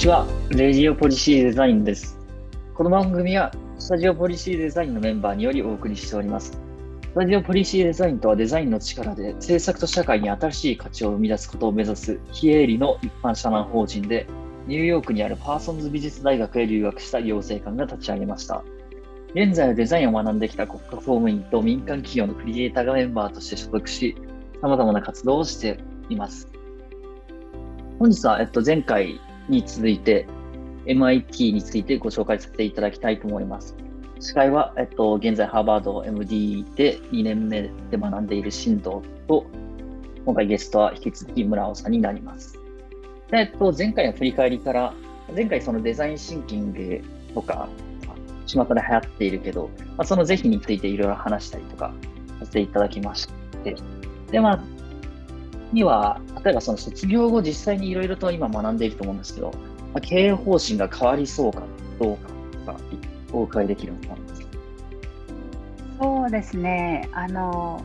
ちは。レジオポリシーデザインです。この番組は、スタジオポリシーデザインのメンバーによりお送りしております。スタジオポリシーデザインとはデザインの力で制作と社会に新しい価値を生み出すことを目指す非営利の一般社団法人で、ニューヨークにあるパーソンズ美術大学へ留学した養成官が立ち上げました。現在はデザインを学んできた国家公務員と民間企業のクリエイターがメンバーとして所属し、様々な活動をしています。本日は、えっと、前回に続いて MIT についてご紹介させていただきたいと思います。司会は、えっと、現在ハーバード MD で2年目で学んでいる進藤と、今回ゲストは引き続き村尾さんになります。でえっと、前回の振り返りから、前回そのデザインシンキングとか、巷で流行っているけど、まあ、その是非についていろいろ話したりとかさせていただきまして、で、まあ、には、例えばその卒業後実際にいろいろと今学んでいると思うんですけど、まあ、経営方針が変わりそうかどうかとか、お伺いできるのか？そうですね。あの、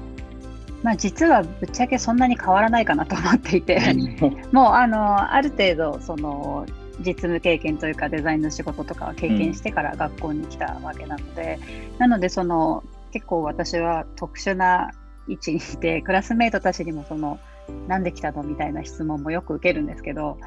まあ、実はぶっちゃけそんなに変わらないかなと思っていて。もうあのある程度その実務経験というかデザインの仕事とかは経験してから学校に来たわけなので、うん、なのでその結構私は特殊な位置にいてクラスメートたちにもそのなんで来たの？みたいな質問もよく受けるんですけど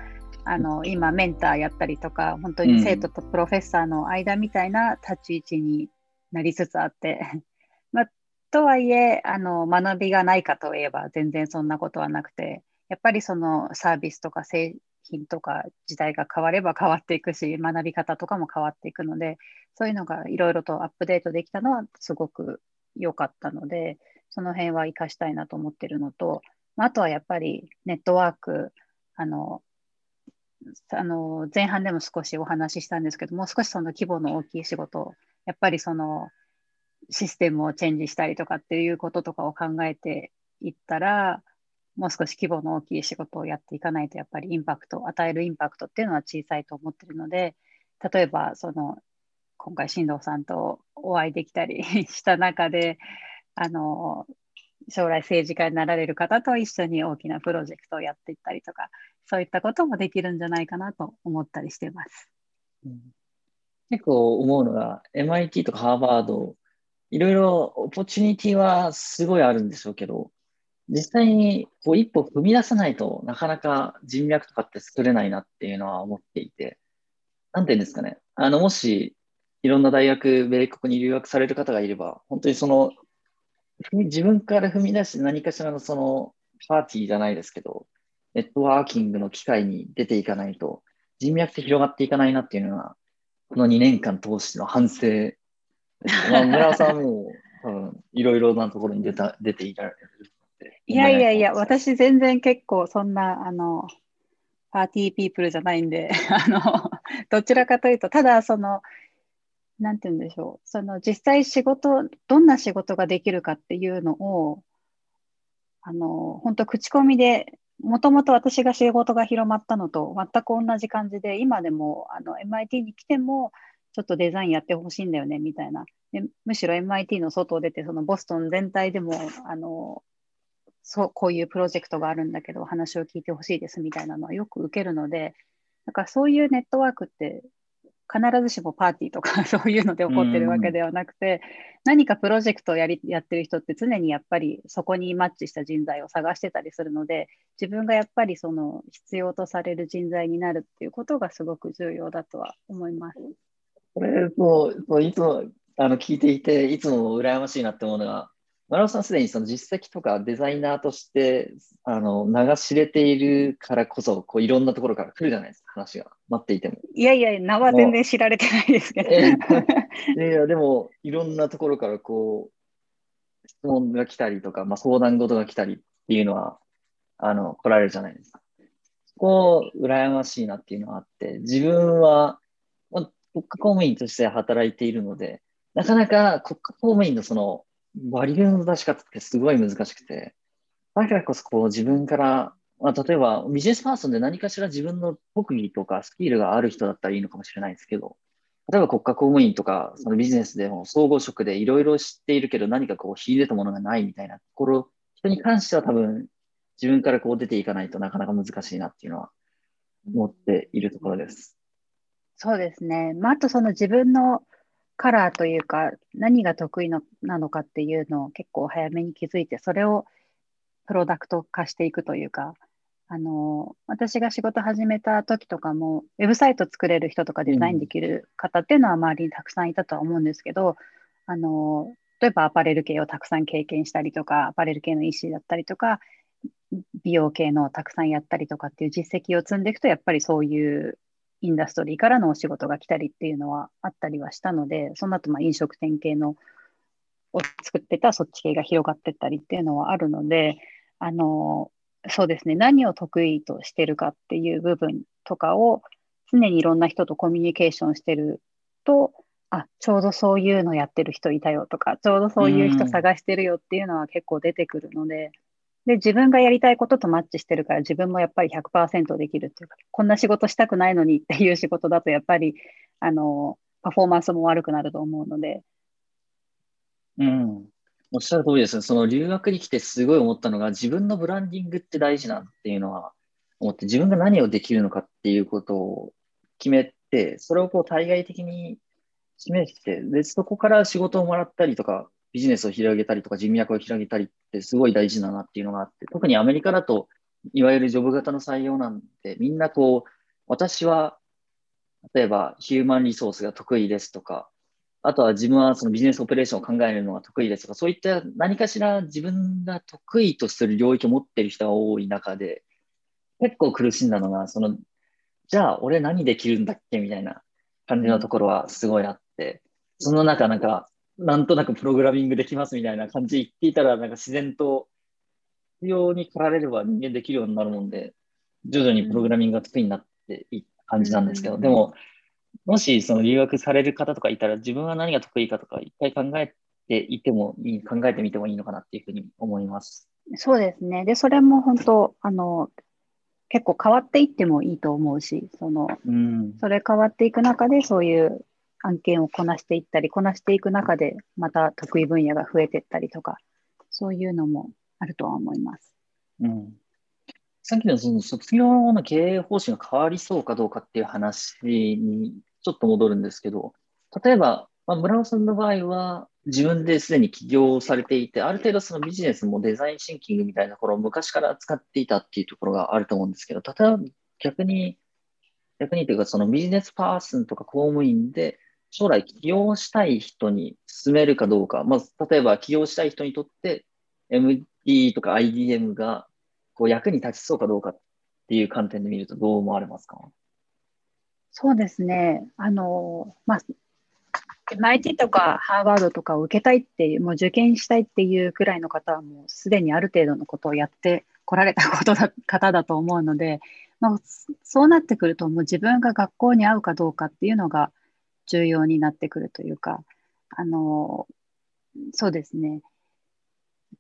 あの今メンターやったりとか本当に生徒とプロフェッサーの間みたいな立ち位置になりつつあって、まあ、とはいえあの学びがないかといえば全然そんなことはなくてやっぱりそのサービスとか製品とか時代が変われば変わっていくし学び方とかも変わっていくのでそういうのがいろいろとアップデートできたのはすごく良かったのでその辺は生かしたいなと思ってるのとあとはやっぱりネットワークあのあの前半でも少しお話ししたんですけどもう少しその規模の大きい仕事やっぱりそのシステムをチェンジしたりとかっていうこととかを考えていったらもう少し規模の大きい仕事をやっていかないとやっぱりインパクト与えるインパクトっていうのは小さいと思ってるので例えばその今回進藤さんとお会いできたり した中であの将来政治家になられる方と一緒に大きなプロジェクトをやっていったりとかそういったこともできるんじゃないかなと思ったりしてます。うん、結構思うのが MIT とかハーバードいろいろオポチュニティはすごいあるんでしょうけど実際にこう一歩踏み出さないとなかなか人脈とかって作れないなっていうのは思っていて、なんていうんですかね。あの、もしいろんな大学、米国に留学される方がいれば、本当にその自分から踏み出して何かしらのそのパーティーじゃないですけど、ネットワーキングの機会に出ていかないと、人脈って広がっていかないなっていうのは、この2年間通しての反省。まあ、村尾さんも多分いろいろなところに出た出ていられる。いやいやいや、私全然結構そんな、あの、パーティーピープルじゃないんで、あの、どちらかというと、ただその、なんて言うんでしょう、その実際仕事、どんな仕事ができるかっていうのを、あの、本当口コミで、もともと私が仕事が広まったのと全く同じ感じで、今でもあの MIT に来ても、ちょっとデザインやってほしいんだよねみたいな。でむしろ MIT の外を出て、そのボストン全体でも、あの、そうこういうプロジェクトがあるんだけど、話を聞いてほしいですみたいなのはよく受けるので、だからそういうネットワークって必ずしもパーティーとか そういうので起こってるわけではなくて、何かプロジェクトをやりやってる人って常にやっぱりそこにマッチした人材を探してたりするので、自分がやっぱりその必要とされる人材になるっていうことがすごく重要だとは思います。これもういつもあの聞いていて、いつも羨ましいなって思うのが、丸尾さんすでにその実績とかデザイナーとしてあの流し入れているからこそこういろんなところから来るじゃないですか話が待っていても。いやいや名は全然知られてないですけど。いやでもいろんなところからこう質問が来たりとか、まあ、相談事が来たりっていうのはあの来られるじゃないですか。そこ羨ましいなっていうのはあって自分は、まあ、国家公務員として働いているのでなかなか国家公務員のその割りの出し方ってすごい難しくて、だからこそこう自分から、まあ、例えばビジネスパーソンで何かしら自分の特技とかスキルがある人だったらいいのかもしれないですけど、例えば国家公務員とか、そのビジネスでも総合職でいろいろ知っているけど何かこう秀でたものがないみたいなところ、人に関しては多分自分からこう出ていかないとなかなか難しいなっていうのは思っているところです。そうですね。まあ、あとその自分のカラーというか、何が得意のなのかっていうのを結構早めに気づいて、それをプロダクト化していくというか、あの、私が仕事始めた時とかも、ウェブサイト作れる人とかデザインできる方っていうのは周りにたくさんいたとは思うんですけど、あの、例えばアパレル系をたくさん経験したりとか、アパレル系の EC だったりとか、美容系のをたくさんやったりとかっていう実績を積んでいくと、やっぱりそういうインダストリーからのお仕事が来たりっていうのはあったりはしたので、その後まあ飲食店系のを作ってたそっち系が広がってったりっていうのはあるので、あの、そうですね、何を得意としてるかっていう部分とかを常にいろんな人とコミュニケーションしてると、あ、ちょうどそういうのやってる人いたよとか、ちょうどそういう人探してるよっていうのは結構出てくるので、で、自分がやりたいこととマッチしてるから自分もやっぱり100%できるっていうか、こんな仕事したくないのにっていう仕事だとやっぱり、あの、パフォーマンスも悪くなると思うので。うん。おっしゃる通りです。その留学に来てすごい思ったのが、自分のブランディングって大事なんっていうのは思って、自分が何をできるのかっていうことを決めて、それをこう対外的に示して、で、そこから仕事をもらったりとか、ビジネスを広げたりとか人脈を広げたりってすごい大事だなっていうのがあって、特にアメリカだと、いわゆるジョブ型の採用なんて、みんなこう、私は、例えばヒューマンリソースが得意ですとか、あとは自分はそのビジネスオペレーションを考えるのが得意ですとか、そういった何かしら自分が得意とする領域を持っている人が多い中で、結構苦しんだのが、その、じゃあ俺何できるんだっけ？みたいな感じのところはすごいあって、その中なんか、なんとなくプログラミングできますみたいな感じで言っていたら、なんか自然と必要に駆られれば人間できるようになるもんで、徐々にプログラミングが得意になっていった感じなんですけど、でも、もしその留学される方とかいたら、自分は何が得意かとか、一回考えていてもいい、考えてみてもいいのかなっていうふうに思います。そうですね。で、それも本当、あの、結構変わっていってもいいと思うし、その、うん。それ変わっていく中で、そういう案件をこなしていったり、こなしていく中で、また得意分野が増えていったりとか、そういうのもあるとは思います。うん。さっきのその卒業の経営方針が変わりそうかどうかっていう話にちょっと戻るんですけど、例えば、まあ、村尾さんの場合は自分ですでに起業されていて、ある程度そのビジネスもデザインシンキングみたいなところを昔から使っていたっていうところがあると思うんですけど、例えば逆に、逆にというかそのビジネスパーソンとか公務員で将来起業したい人に進めるかどうか、まず例えば起業したい人にとって MD とか IDM がこう役に立ちそうかどうかっていう観点で見るとどう思われますか？そうですね。あの、まあ、MIT とかハーバードとかを受けたいっていう、もう受験したいっていうくらいの方はもうすでにある程度のことをやってこられたことだ方だと思うので、まあ、そうなってくるともう自分が学校に合うかどうかっていうのが重要になってくるというか、あの、そうですね。やっ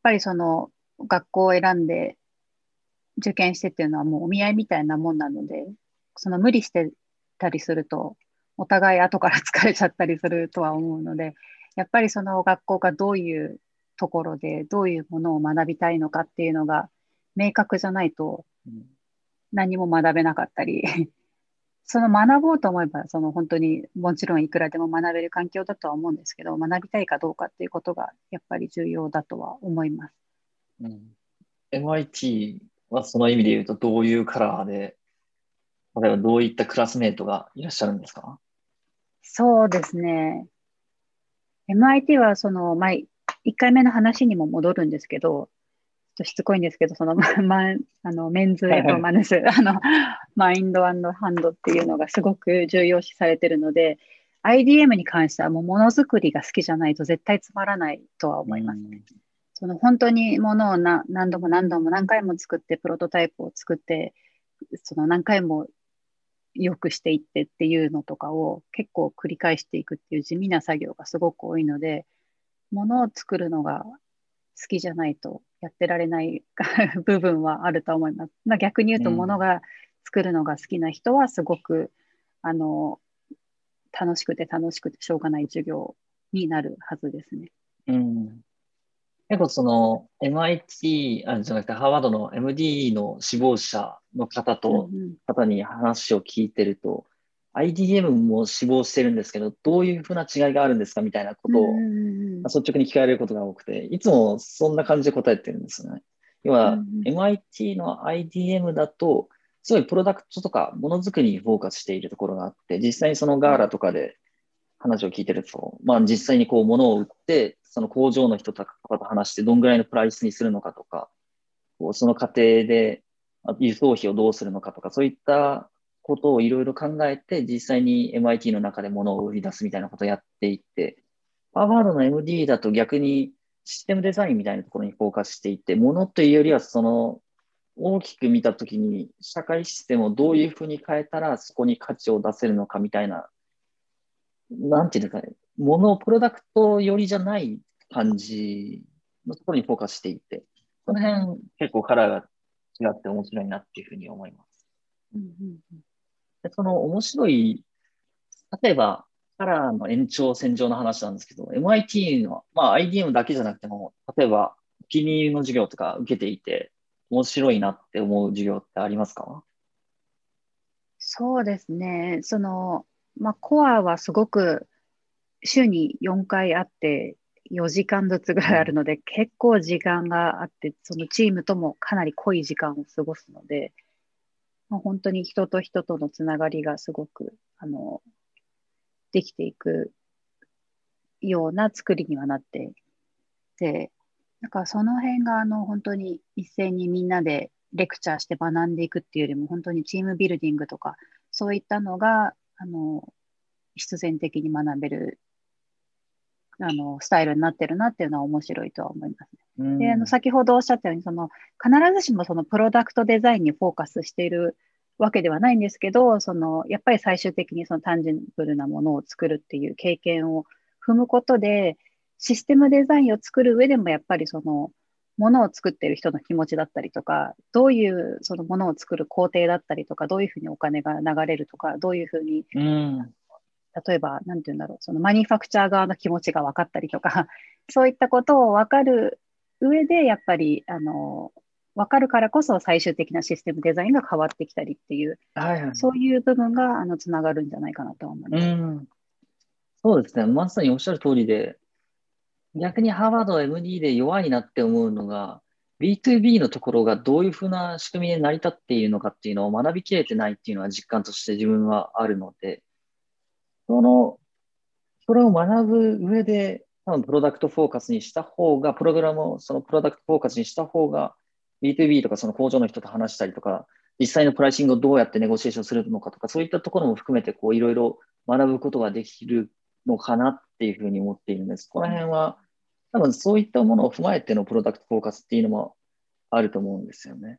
ぱりその学校を選んで受験してっていうのはもうお見合いみたいなもんなので、その無理してたりすると、お互い後から疲れちゃったりするとは思うので、やっぱりその学校がどういうところでどういうものを学びたいのかっていうのが明確じゃないと何も学べなかったり、その学ぼうと思えば、その本当にもちろんいくらでも学べる環境だとは思うんですけど、学びたいかどうかっていうことがやっぱり重要だとは思います。うん、MIT はその意味で言うとどういうカラーで、例えばどういったクラスメートがいらっしゃるんですか？そうですね。MIT はその、まあ、1回目の話にも戻るんですけど、としつこいんですけど、その、ま、あのメンズエドマネス、あの、マインドハンドっていうのがすごく重要視されてるので、IDM に関してはもうものづくりが好きじゃないと絶対つまらないとは思いますね。その本当にものをな何度も何度も何回も作って、プロトタイプを作って、その何回も良くしていってっていうのとかを結構繰り返していくっていう地味な作業がすごく多いので、ものを作るのが好きじゃないとやってられない 部分はあると思います。まあ、逆に言うと、ものが作るのが好きな人はすごく、あの、楽しくて楽しくてしょうがない授業になるはずですね。うん。結構その MIT、あじゃなくてハーバードの MD の志望者の方と、方に話を聞いてると、IDM も志望してるんですけど、どういうふうな違いがあるんですかみたいなことを、率直に聞かれることが多くて、いつもそんな感じで答えてるんですね。要は、MIT の IDM だと、すごいプロダクトとかものづくりにフォーカスしているところがあって、実際にそのガーラとかで話を聞いてると、まあ実際にこう物を売って、その工場の人とかと話して、どんぐらいのプライスにするのかとか、こうその過程で輸送費をどうするのかとか、そういったことをいろいろ考えて、実際に MIT の中で物を売り出すみたいなことをやっていって、パワードの MD だと逆にシステムデザインみたいなところにフォーカスしていて、ものというよりはその大きく見たときに社会システムをどういうふうに変えたらそこに価値を出せるのかみたいな、なんていうんですかね、もの、プロダクト寄りじゃない感じのところにフォーカスしていって、この辺結構カラーが違って面白いなっていうふうに思います。うんうんうんでその面白い、例えば、カラーの延長線上の話なんですけど、MIT の、まあ IDM だけじゃなくても、例えば、お気に入りの授業とか受けていて、面白いなって思う授業ってありますか？そうですね。その、まあ、コアはすごく週に4回あって、4時間ずつぐらいあるので、結構時間があって、そのチームともかなり濃い時間を過ごすので、まあ、本当に人と人とのつながりがすごく、あの、できていくような作りにはなってて、だかその辺があの本当に一斉にみんなでレクチャーして学んでいくっていうよりも本当にチームビルディングとかそういったのがあの必然的に学べるあのスタイルになってるなっていうのは面白いとは思いますね。であの先ほどおっしゃったようにその必ずしもそのプロダクトデザインにフォーカスしているわけではないんですけどそのやっぱり最終的にそのタンジブルなものを作るっていう経験を踏むことでシステムデザインを作る上でもやっぱりそのものを作ってる人の気持ちだったりとかどういうそのものを作る工程だったりとかどういうふうにお金が流れるとかどういうふうに、うん。例えば、なんて言うんだろう、そのマニファクチャー側の気持ちが分かったりとか、そういったことを分かる上で、やっぱり、あの、分かるからこそ最終的なシステムデザインが変わってきたりっていう、はいはい、そういう部分があのつながるんじゃないかなと思います。うん。そうですね、まさにおっしゃる通りで、逆にハーバード MD で弱いなって思うのが、B2B のところがどういうふうな仕組みで成り立っているのかっていうのを学びきれてないっていうのは実感として自分はあるので、その、それを学ぶ上で、多分プロダクトフォーカスにした方が、プログラムをそのプロダクトフォーカスにした方が、B2B とかその工場の人と話したりとか、実際のプライシングをどうやってネゴシエーションするのかとか、そういったところも含めて、こう、いろいろ学ぶことができるのかなっていうふうに思っているんです。この辺は、多分そういったものを踏まえてのプロダクトフォーカスっていうのもあると思うんですよね。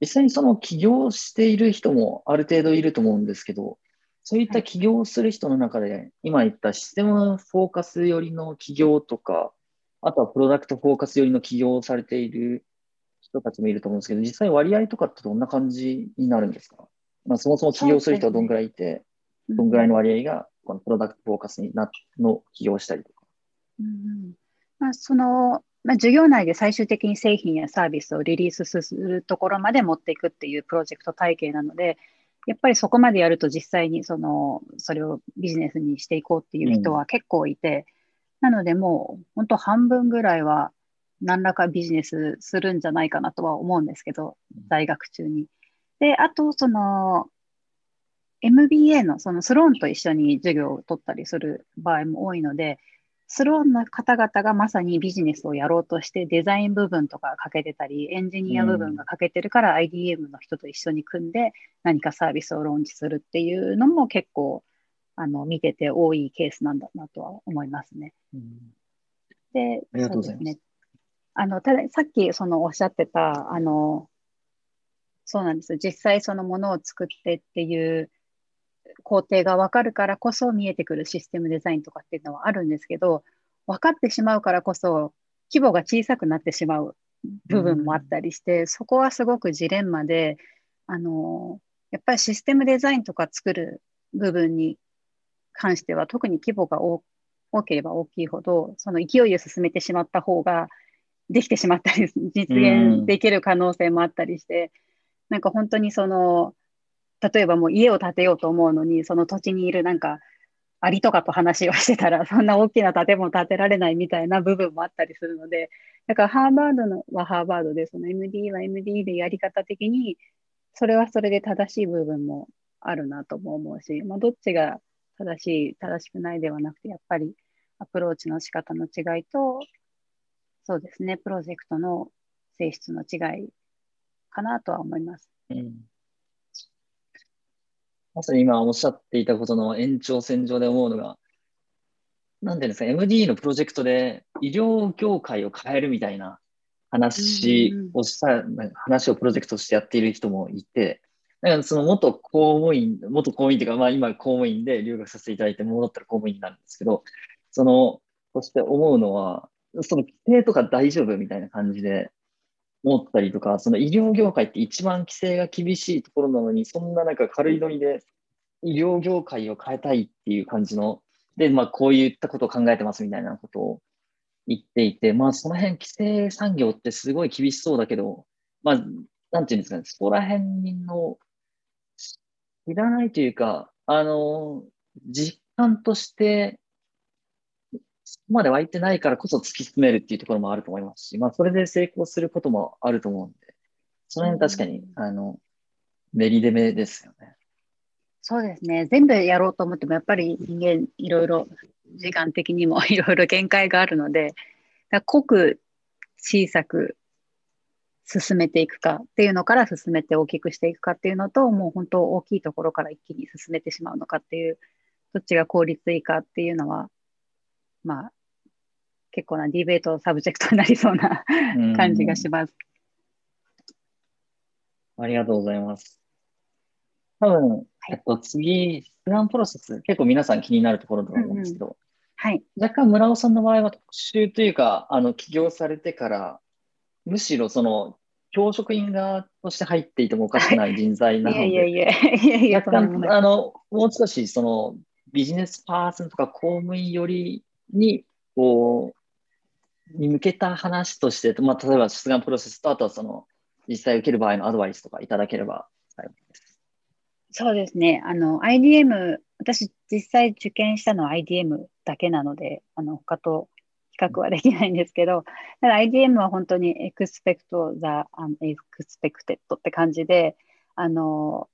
実際にその起業している人もある程度いると思うんですけど、そういった起業をする人の中で、今言ったシステムフォーカス寄りの起業とか、あとはプロダクトフォーカス寄りの起業をされている人たちもいると思うんですけど、実際割合とかってどんな感じになるんですか、まあ、そもそも起業する人はどんぐらいいて、どんぐらいの割合がこのプロダクトフォーカスになの起業したりとか。うん。まあ、そのまあ、授業内で最終的に製品やサービスをリリースするところまで持っていくっていうプロジェクト体系なので、やっぱりそこまでやると実際にそのそれをビジネスにしていこうっていう人は結構いて、うん、なのでもう本当半分ぐらいは何らかビジネスするんじゃないかなとは思うんですけど、大学中に。で、あとその MBA のそのスローンと一緒に授業を取ったりする場合も多いので、スローンの方々がまさにビジネスをやろうとしてデザイン部分とか欠けてたりエンジニア部分が欠けてるから IDM の人と一緒に組んで何かサービスをローンチするっていうのも結構あの見てて多いケースなんだなとは思いますね。うん、で、ありがとうございます。ね、あのたださっきそのおっしゃってたあのそうなんです実際そのものを作ってっていう工程が分かるからこそ見えてくるシステムデザインとかっていうのはあるんですけど分かってしまうからこそ規模が小さくなってしまう部分もあったりして、うん、そこはすごくジレンマであのやっぱりシステムデザインとか作る部分に関しては特に規模が大ければ大きいほどその勢いを進めてしまった方ができてしまったり、実現できる可能性もあったりして、なんか本当にその、例えばもう家を建てようと思うのに、その土地にいるなんか、アリとかと話をしてたら、そんな大きな建物建てられないみたいな部分もあったりするので、だからハーバードのはハーバードで、その MD は MD でやり方的に、それはそれで正しい部分もあるなとも思うし、まあ、どっちが正しい、正しくないではなくて、やっぱりアプローチの仕方の違いと、そうですね、プロジェクトの性質の違いかなとは思います。うんまさに今おっしゃっていたことの延長線上で思うのが、なんていうんですか、MD のプロジェクトで医療業界を変えるみたいな話をした、話をプロジェクトとしてやっている人もいて、だからその元公務員、元公務員というか、まあ今公務員で留学させていただいて戻ったら公務員になるんですけど、その、そして思うのは、その規制とか大丈夫みたいな感じで思ったりとか、その医療業界って一番規制が厳しいところなのに、そんななんか軽いノリで医療業界を変えたいっていう感じの、で、まあこういったことを考えてますみたいなことを言っていて、まあその辺規制産業ってすごい厳しそうだけど、まあなんていうんですかね、そこら辺のいらないというか、あの、実感としてそこまで湧いてないからこそ突き進めるっていうところもあると思いますし、まあ、それで成功することもあると思うんで、その辺確かに、あの、メリデメですよね。そうですね。全部やろうと思っても、やっぱり人間、いろいろ、時間的にも いろいろ限界があるので、濃く小さく進めていくかっていうのから進めて大きくしていくかっていうのと、もう本当大きいところから一気に進めてしまうのかっていう、どっちが効率いいかっていうのは、まあ、結構な debate subject になりそうな感じがします。ありがとうございます。多分、えっと、次、出願プロセス、結構皆さん気になるところだと思うんですけど、うんうん、はい、若干村尾さんの場合は特殊というか、あの起業されてから、むしろその教職員側として入っていてもおかしくない人材なので、い。やいやいやいや、若干あのもう少しそのビジネスパーソンとか公務員よりに、こう、に向けた話として、まあ、例えば出願プロセスと、あとはその、実際受ける場合のアドバイスとかいただければ幸いです。そうですね。あの、IDM、私実際受験したのは IDM だけなので、あの、他と比較はできないんですけど、ただ IDM は本当に expect, the unexpected って感じで、あの、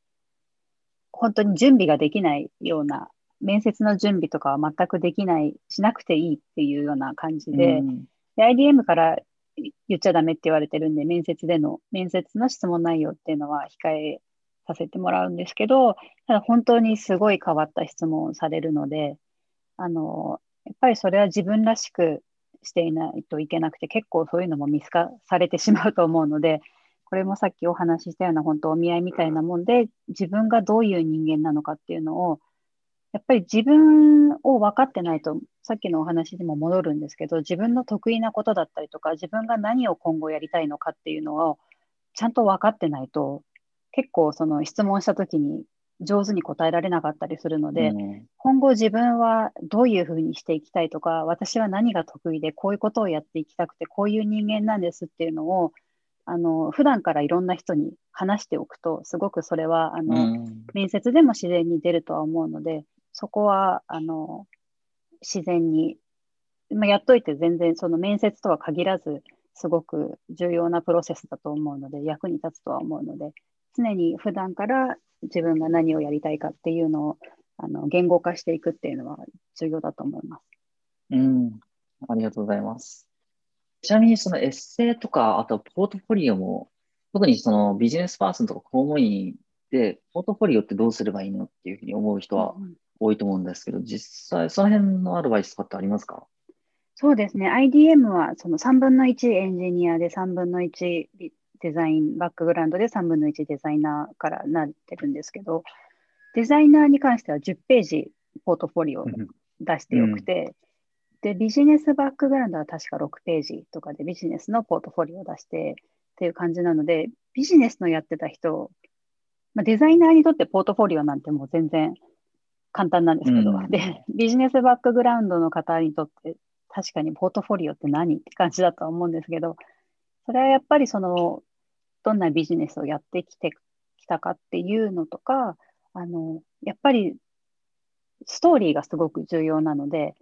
本当に準備ができないような面接の準備とかは全くできない、しなくていいっていうような感じで、うん、で IDM から言っちゃダメって言われてるんで、面接での、面接の質問内容っていうのは控えさせてもらうんですけど、ただ本当にすごい変わった質問をされるので、あの、やっぱりそれは自分らしくしていないといけなくて、結構そういうのも見透かされてしまうと思うので、これもさっきお話ししたような本当お見合いみたいなもんで、自分がどういう人間なのかっていうのをやっぱり自分を分かってないと、さっきのお話にも戻るんですけど、自分の得意なことだったりとか、自分が何を今後やりたいのかっていうのをちゃんと分かってないと、結構その質問した時に上手に答えられなかったりするので、うん、今後自分はどういうふうにしていきたいとか、私は何が得意でこういうことをやっていきたくて、こういう人間なんですっていうのを、あの普段からいろんな人に話しておくと、すごくそれはあの、うん、面接でも自然に出るとは思うので、そこは、あの、自然に、まあ、やっといて全然その面接とは限らず、すごく重要なプロセスだと思うので、役に立つとは思うので、常に普段から自分が何をやりたいかっていうのをあの言語化していくっていうのは重要だと思います。うん、ありがとうございます。ちなみにそのエッセイとか、あとポートフォリオも、特にそのビジネスパーソンとか公務員で、ポートフォリオってどうすればいいのっていうふうに思う人は多いと思うんですけど、実際、その辺のアドバイスとかってありますか？そうですね。IDM はその3分の1エンジニアで3分の1デザイン、バックグラウンドで3分の1デザイナーからなってるんですけど、デザイナーに関しては10ページポートフォリオを出してよくて、うん、で、ビジネスバックグラウンドは確か6ページとかでビジネスのポートフォリオを出してっていう感じなので、ビジネスのやってた人、まあ、デザイナーにとってポートフォリオなんてもう全然簡単なんですけど、うん、で、ビジネスバックグラウンドの方にとって、確かにポートフォリオって何って感じだとは思うんですけど、それはやっぱりその、どんなビジネスをやってきてきたかっていうのとか、あの、やっぱりストーリーがすごく重要なので、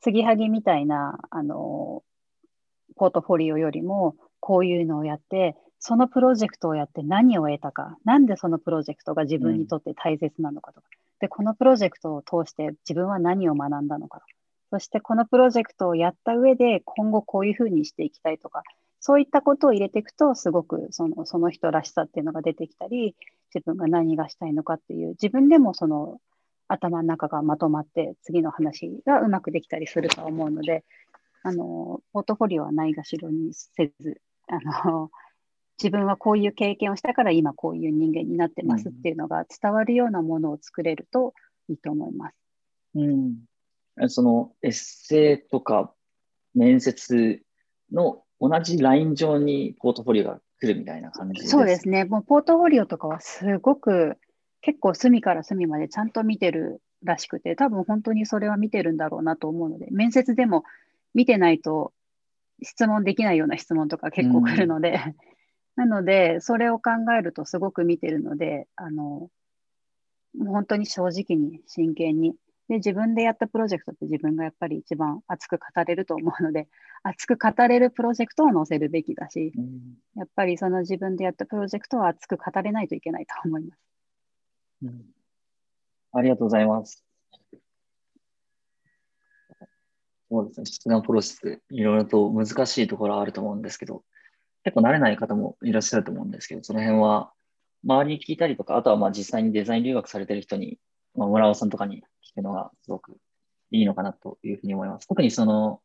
継ぎはぎみたいな、あの、ポートフォリオよりも、こういうのをやって、そのプロジェクトをやって何を得たか、なんでそのプロジェクトが自分にとって大切なのかとか、うん、で、このプロジェクトを通して自分は何を学んだのか。そしてこのプロジェクトをやった上で今後こういうふうにしていきたいとか、そういったことを入れていくと、すごくそのその人らしさっていうのが出てきたり、自分が何がしたいのかっていう、自分でもその頭の中がまとまって、次の話がうまくできたりすると思うので、あのポートフォリオはないがしろにせず、あの自分はこういう経験をしたから今こういう人間になってますっていうのが伝わるようなものを作れるといいと思います。うん、そのエッセイとか面接の同じライン上にポートフォリオが来るみたいな感じですそうですね。もうポートフォリオとかはすごく結構隅から隅までちゃんと見てるらしくて、多分本当にそれは見てるんだろうなと思うので、面接でも見てないと質問できないような質問とか結構来るので、なので、それを考えるとすごく見てるので、あの、もう本当に正直に真剣に。で、自分でやったプロジェクトって自分がやっぱり一番熱く語れると思うので、熱く語れるプロジェクトを載せるべきだし、うん、やっぱりその自分でやったプロジェクトは熱く語れないといけないと思います。うん、ありがとうございます。そうですね、質問プロセス、いろいろと難しいところはあると思うんですけど、結構慣れない方もいらっしゃると思うんですけど、その辺は周りに聞いたりとか、あとはまあ実際にデザイン留学されてる人に、まあ、村尾さんとかに聞くのがすごくいいのかなというふうに思います。特にその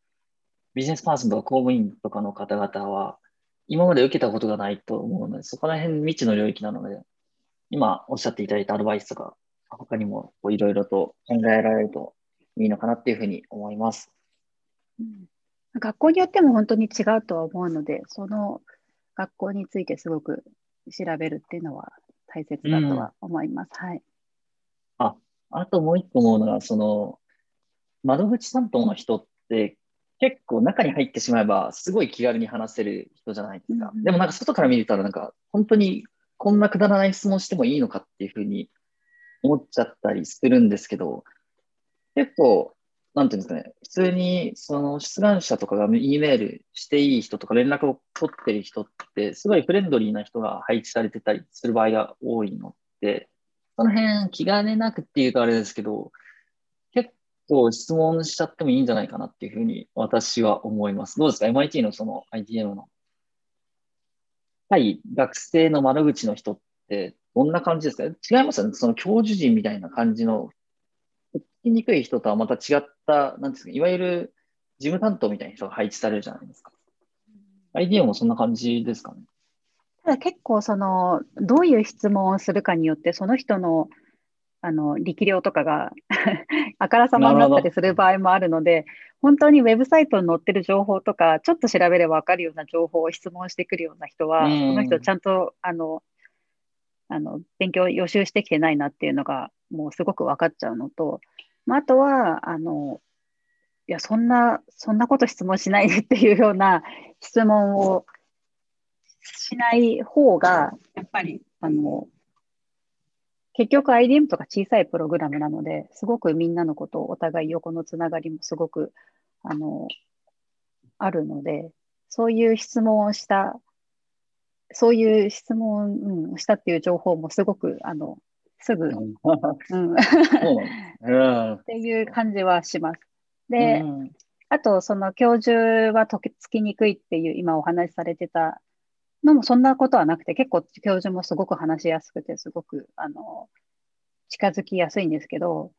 ビジネスパーソンとか公務員とかの方々は、今まで受けたことがないと思うので、そこら辺未知の領域なので、今おっしゃっていただいたアドバイスとか、他にもいろいろと考えられるといいのかなっていうふうに思います。うん学校によっても本当に違うとは思うので、その学校についてすごく調べるっていうのは大切だとは思います。うん、はい。あ、あともう一個思うのが、その、窓口担当の人って結構中に入ってしまえばすごい気軽に話せる人じゃないですか。うん、でもなんか外から見たらなんか本当にこんなくだらない質問してもいいのかっていうふうに思っちゃったりするんですけど、結構なんていうんですかね、普通にその出願者とかが E メールしていい人とか連絡を取ってる人って、すごいフレンドリーな人が配置されてたりする場合が多いので、その辺気兼ねなくっていうとあれですけど、結構質問しちゃってもいいんじゃないかなっていうふうに私は思います。どうですか ?MIT のその ITM の対学生の窓口の人ってどんな感じですか？違いますよね？その教授陣みたいな感じの聞きにくい人とはまた違っ、なんですか、いわゆる事務担当みたいな人が配置されるじゃないですか。IDEO もそんな感じですかね。ただ結構その、どういう質問をするかによって、その人のあの力量とかが あからさまになったりする場合もあるので、本当にウェブサイトに載ってる情報とか、ちょっと調べれば分かるような情報を質問してくるような人は、その人ちゃんとあのあの勉強予習してきてないなっていうのが、もうすごく分かっちゃうのと、まあ、あとは、あの、いや、そんな、そんなこと質問しないでっていうような質問をしない方が、やっぱり、あの、結局 IDM とか小さいプログラムなので、すごくみんなのことお互い横のつながりもすごく、あの、あるので、そういう質問をした、そういう質問をしたっていう情報もすごく、あの、すぐ、うん、っていう感じはします。で、うん、あと、その教授は解きつきにくいっていう今お話しされてたのもそんなことはなくて、結構教授もすごく話しやすくて、すごくあの近づきやすいんですけど、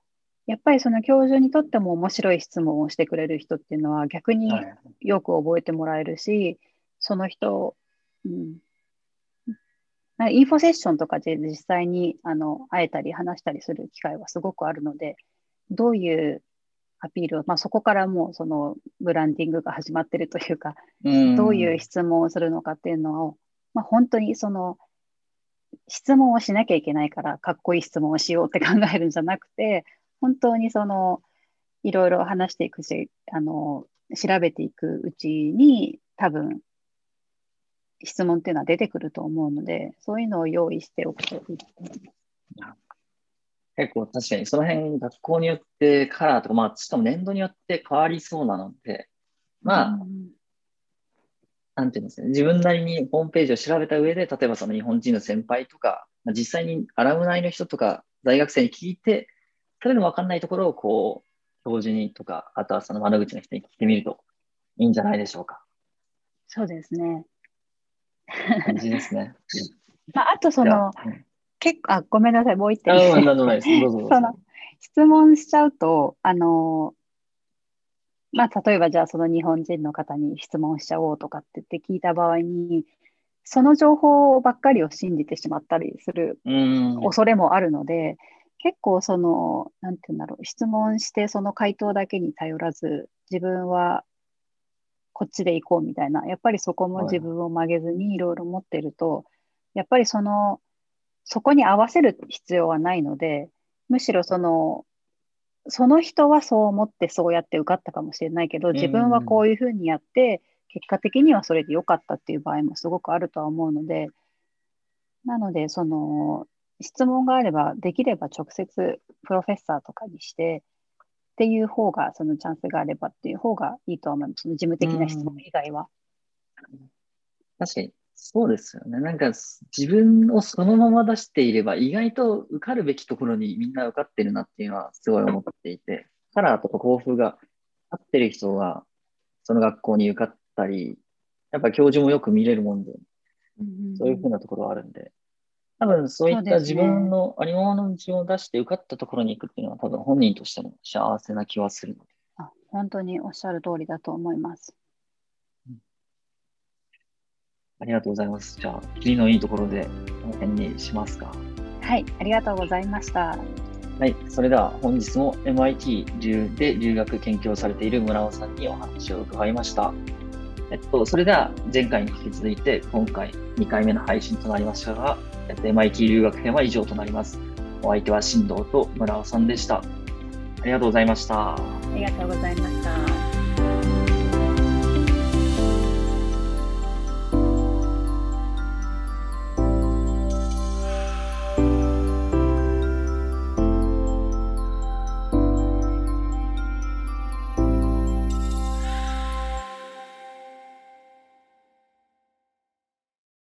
やっぱりその教授にとっても面白い質問をしてくれる人っていうのは逆によく覚えてもらえるし、はい、その人、うん、インフォセッションとかで実際にあの会えたり話したりする機会はすごくあるので、どういうアピールを、まあ、そこからもうそのブランディングが始まってるというか、うどういう質問をするのかっていうのを、まあ、本当にその質問をしなきゃいけないからかっこいい質問をしようって考えるんじゃなくて、本当にそのいろいろ話していくし、あの調べていくうちに多分質問っていうのは出てくると思うので、そういうのを用意しておくといい。結構確かにその辺学校によってカラーとか、まあしかも年度によって変わりそうなので、まあ、うん、なんていうんですかね、自分なりにホームページを調べた上で、例えばその日本人の先輩とか、まあ、実際にアラムナイの人とか大学生に聞いて、それでも分かんないところをこう、教授にとか、あとはその窓口の人に聞いてみるといいんじゃないでしょうか。そうですね。感じですね。まあ、あとその、結構、あ、ごめんなさい、もう一点。その質問しちゃうと、あの、まあ、例えばじゃあその日本人の方に質問しちゃおうとかって言って聞いた場合に、その情報ばっかりを信じてしまったりする恐れもあるので、結構その、なんて言うんだろう、質問してその回答だけに頼らず、自分はこっちで行こうみたいな、やっぱりそこも自分を曲げずにいろいろ持ってると、やっぱりその、そこに合わせる必要はないので、むしろその、その人はそう思ってそうやって受かったかもしれないけど、自分はこういうふうにやって、結果的にはそれで良かったっていう場合もすごくあるとは思うので、なので、その、質問があれば、できれば直接プロフェッサーとかにして、っていう方が、そのチャンスがあればっていう方がいいと思います。その事務的な質問以外は。確かに、そうですよね。なんか自分をそのまま出していれば、意外と受かるべきところにみんな受かってるなっていうのはすごい思っていて、カラーとか校風が合ってる人がその学校に受かったり、やっぱ教授もよく見れるもんで、そういうふうなところはあるんで、多分そういった自分のありのままの道を出して受かったところに行くっていうのは多分本人としても幸せな気はするので。あ本当におっしゃる通りだと思います。ありがとうございます。じゃあ、次のいいところでこの辺にしますか。はい、ありがとうございました。はい、それでは本日も MIT で留学研究をされている村尾さんにお話を伺いました。えっと、それでは前回に引き続いて今回2回目の配信となりましたが、やっと、MIT 留学編は以上となります。お相手は新藤と村尾さんでした。ありがとうございました。ありがとうございました。